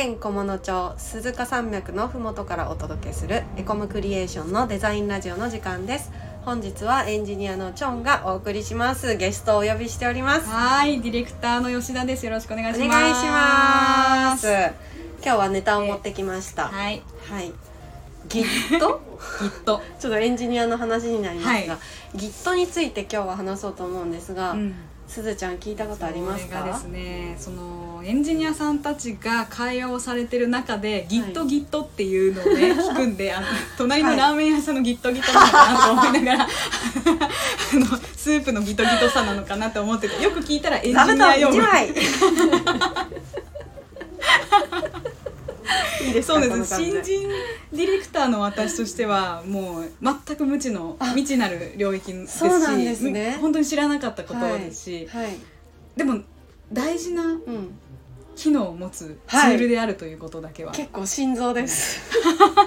県菰野町鈴鹿山脈のふもとからお届けするエコムクリエーションのデザインラジオの時間です。本日はエンジニアのチョンがお送りします。ゲストをお呼びしております。はい、ディレクターの吉田です。よろしくお願いします。お願いします。今日はネタを持ってきました。はい、はい、Git ちょきっと。っとエンジニアの話になりますが、は Git について今日は話そうと思うんですが、うんすずちゃん聞いたことありますか？ですね、そのエンジニアさんたちが会話をされてる中で、ギットギットっていうのをね、聞くんで、あの隣のラーメン屋さんのギットギットなのかなと思いながら、あのスープのギトギトさなのかなと思ってて、よく聞いたらエンジニア用語。ですかそうです。新人ディレクターの私としてはもう全く無知のあ未知なる領域ですしそうなんですね。本当に知らなかったことですし、はい、はい。でも大事なうん、機能を持つツはい。ールであるということだけは。結構心臓です。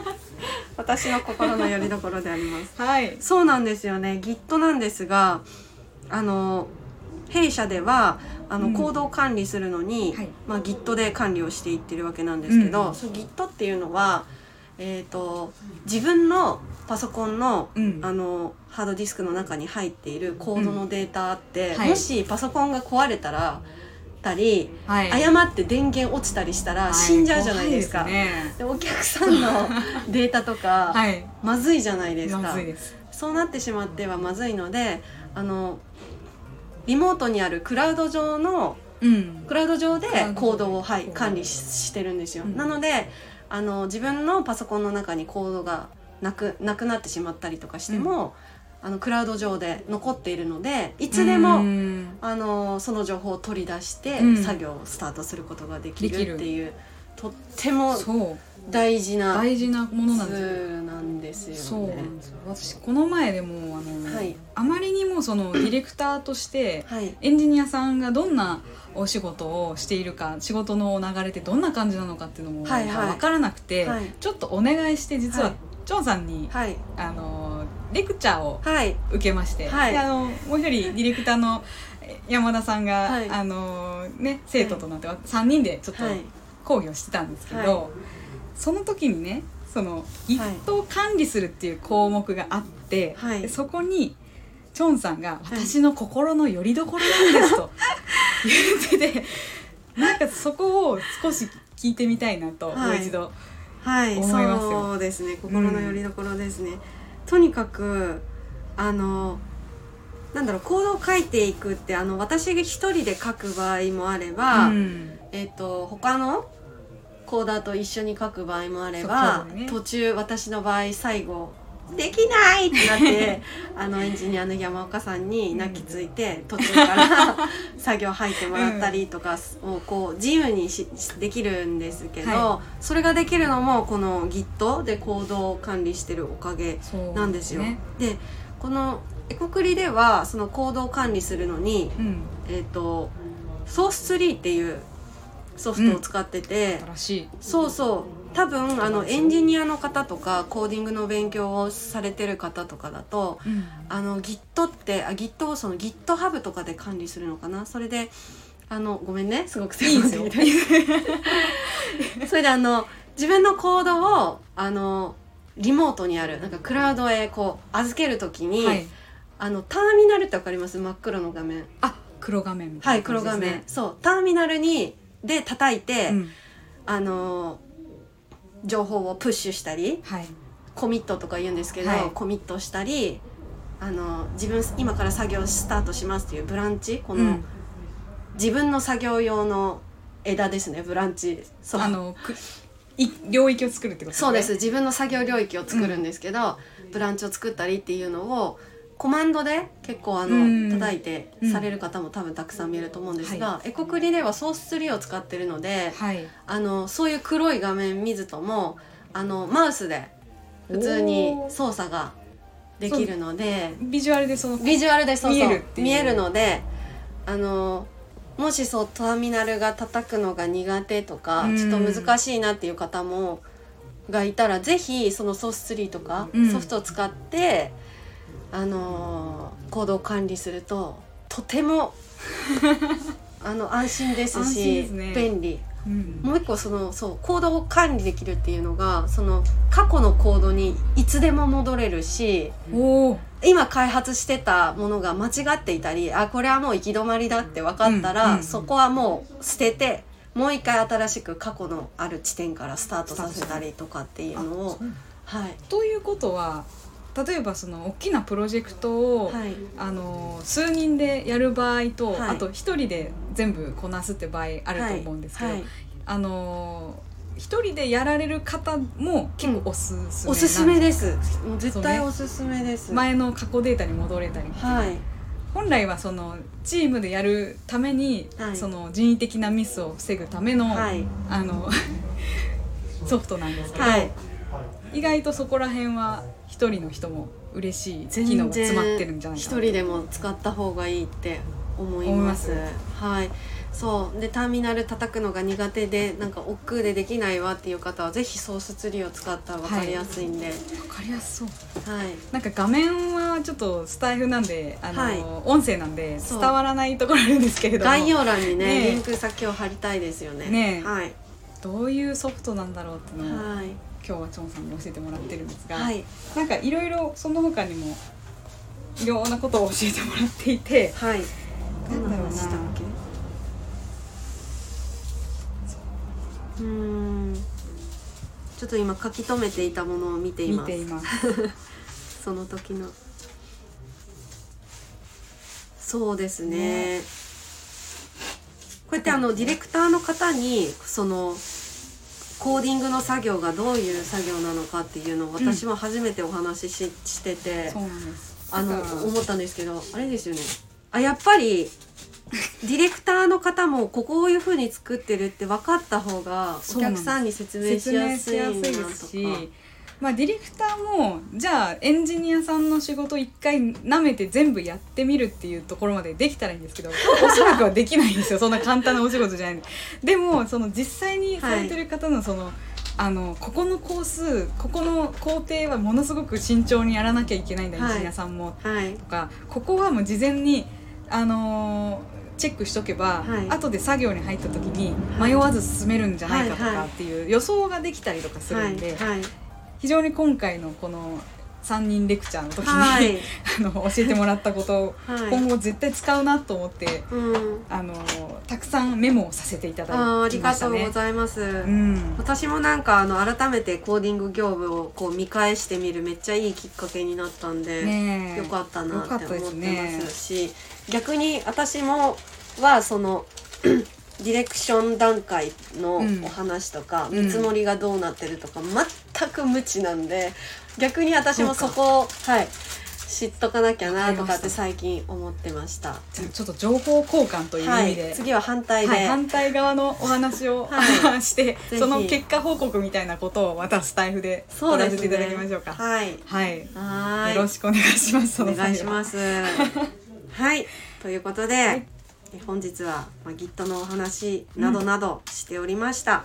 私の心の拠り所であります。はい。そうなんですよね。Git なんですがあの弊社ではあの、うん。コードを管理するのに、はい。まあ、Git で管理をしていってるわけなんですけど、うんその Git っていうのは、えー、と自分のパソコンのうん。あのハードディスクの中に入っているコードのデータって、はい。もしパソコンが壊れたらたり、はい。誤って電源落ちたりしたら死んじゃうじゃないですか。怖いですでお客さんの データとか、まずいじゃないですか。そうなってしまってはまずいのであのリモートにあるクラウド上のうん。クラウド上でクラウド上コードを、はい、管理ししてるんですよ、うん。なのであの自分のパソコンの中にコードがなくなくなってしまったりとかしても、あのクラウド上で残っているのでいつでも、うん。あのその情報を取り出して、うん。作業をスタートすることができるっていうとっても大事な大事なものなんツですよね。そうなんですよ。私この前でもあの、はい。あまりにもそのディレクターとしてはい。エンジニアさんがどんなお仕事をしているか仕事の流れってどんな感じなのかっていうのもはいはい。分からなくて、はい。ちょっとお願いして実は、はい。チョンさんに、はい。あのレクチャーをはい。受けまして、はい。であのもう一人ディレクターのえ山田さんが、はい。あのね、生徒となって、3人でちょっとはい講義をしてたんですけど、はい。その時にねその Git を管理するっていう項目があって、はい。でそこにチョンさんが「私の心の拠り所なんです」と 言っててなんかそこを少し聞いてみたいなと、はい。もう一度。はい、思いますよ。そうですね。心の拠り所ですね、とにかくあのなんだろうコードを書いていくってあの私が一人で書く場合もあれば、うん。えっ、と他のコーダーと一緒に書く場合もあれば、ね。途中私の場合最後できないってなって あのエンジニアの山岡さんに泣きついて、途中から 作業入ってもらったりとかをこう自由にしできるんですけど、はそれができるのもこの Git でコードを管理してるおかげなんですよ。ね。でこのエコクリではそのコードを管理するのに、うん、えっ、とソースツリーっていうソフトを使ってて、新しい。そうそう。多分あのエンジニアの方とかコーディングの勉強をされてる方とかだとうん。あの Git ってあ Git をその GitHub とかで管理するのかな？それであのごめんね。すごくいいんですよ。それであの自分のコードをあのリモートにあるなんかクラウドへこう預けるときに、はい、あのターミナルってわかります？真っ黒の画面。あ黒画面みたはい黒画面。そう。ターミナルにで叩いて、うん。あの情報をプッシュしたりはい。コミットとか言うんですけど、はい。コミットしたりあの自分今から作業スタートしますっていうブランチ？この、うん。自分の作業用の枝ですねブランチ。そう。あのくい領域を作るってことそうです。自分の作業領域を作るんですけど、ブランチを作ったりっていうのをコマンドで結構あの、うん。叩いてうん。される方も多分たくさん見えると思うんですが、はエコクリではソースツリーを使ってるので、はい。あのそういう黒い画面見ずともあのマウスで普通に操作ができるのでビジュアルでそのビジュアルでそうそう。見えるのであのもしそうターミナルが叩くのが苦手とかうん。ちょっと難しいなっていう方もがいたらぜひそのソースツリーとかうん。ソフトを使って、あのコードを管理するととても あの安心ですしね。便利。うん。もう一個そのそうコードを管理できるっていうのがその過去のコードにいつでも戻れるしおお今開発してたものが間違っていたりあこれはもう行き止まりだって分かったら、うんうんうん。そこはもう捨ててもう一回新しく過去のある地点からスタートさせたりとかっていうのをはい。ということは例えばその大きなプロジェクトを、はい。あの数人でやる場合と、はい。あと一人で全部こなすって場合あると思うんですけど、はい。はい。あの一人でやられる方も結構おすすめなんおすすめです。もう絶対おすすめです、前の過去データに戻れたり、はい。本来はそのチームでやるために、はい。その人為的なミスを防ぐための、はい。あの ソフトなんですけど、はい意外とそこら辺は一人の人も嬉しい機能が詰まってるんじゃないかな一人でも使った方がいいって思います。はい。そう。でターミナル叩くのが苦手でなんか億劫でできないわっていう方はぜひソースツリーを使ったら分かりやすいんで、はいわかりやすそう。なんか画面はちょっとスタイフなんであの、はい。音声なんで伝わらないところあるんですけれど。も概要欄にねねえ。リンク先を貼りたいですよね。ねえ。はい。どういうソフトなんだろうってのを、はい今日はチョンさんに教えてもらってるんですが、はい。なんかいろいろその他にもいろんなことを教えてもらっていてはい。な。んだろうな。う。ーん。ちょっと今書き留めていたものを見てい見ます。ています。その時の。そうですね。こうやってあのディレクターの方にそのコーディングの作業がどういう作業なのかっていうのを私も初めてお話しししてて、そうなんです。あの思ったんですけどあれですよね。あやっぱりディレクターの方もここういうふうに作ってるって分かった方がお客さんに説明しやすいなとすしか。まあ、ディレクターもじゃあエンジニアさんの仕事一回舐めて全部やってみるっていうところまでできたらいいんですけど おそらくはできないんですよ。そんな簡単なお仕事じゃない。んででもその実際にされてる方のその、あのここの工数ここの工程はものすごく慎重にやらなきゃいけないんだ、はい。エンジニアさんも。はい。とかここはもう事前にあのーチェックしとけば、はい。後で作業に入った時に迷わず進めるんじゃないかとはいはい。かっていう予想ができたりとかするんで、はいはい非常に今回のこの3人レクチャーの時に、はい。あの教えてもらったことをはい。今後絶対使うなと思って、うん。あのたくさんメモをさせていただあーあきりがとうご。ざいます、うん。私もなんかあの改めてコーディング業務をこう見返してみるめっちゃいいきっかけになったんで、ねえ。よかったなって思ってますし逆に私もはそのディレクション段階のうんお話とか、うん。見積もりがどうなってるとか全く無知なんで逆に私もそこをはい知っとかなきゃなとかって最近思ってました。ちょっと情報交換という意はい味で、、次は反対で、はい、反対側のお話を、はしてひ。その結果報告みたいなことをまたスタイフで取らせていただきましょうか。はい。はい、はーい。よろしくお願いします。お願いします。はい、ということで、え本日は、まあ、Git のお話などなどしておりました。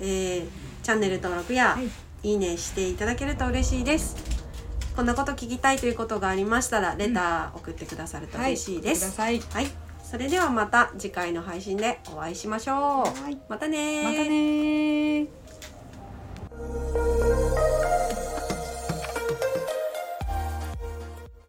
えーチャンネル登録や、はいい、いねしていただけると嬉しいです。こんなこと聞きたいということがありましたら、レター送ってくださるとはい、嬉しいです。ください。はい、それではまた次回の配信でお会いしましょう。はいまたねーまたねー。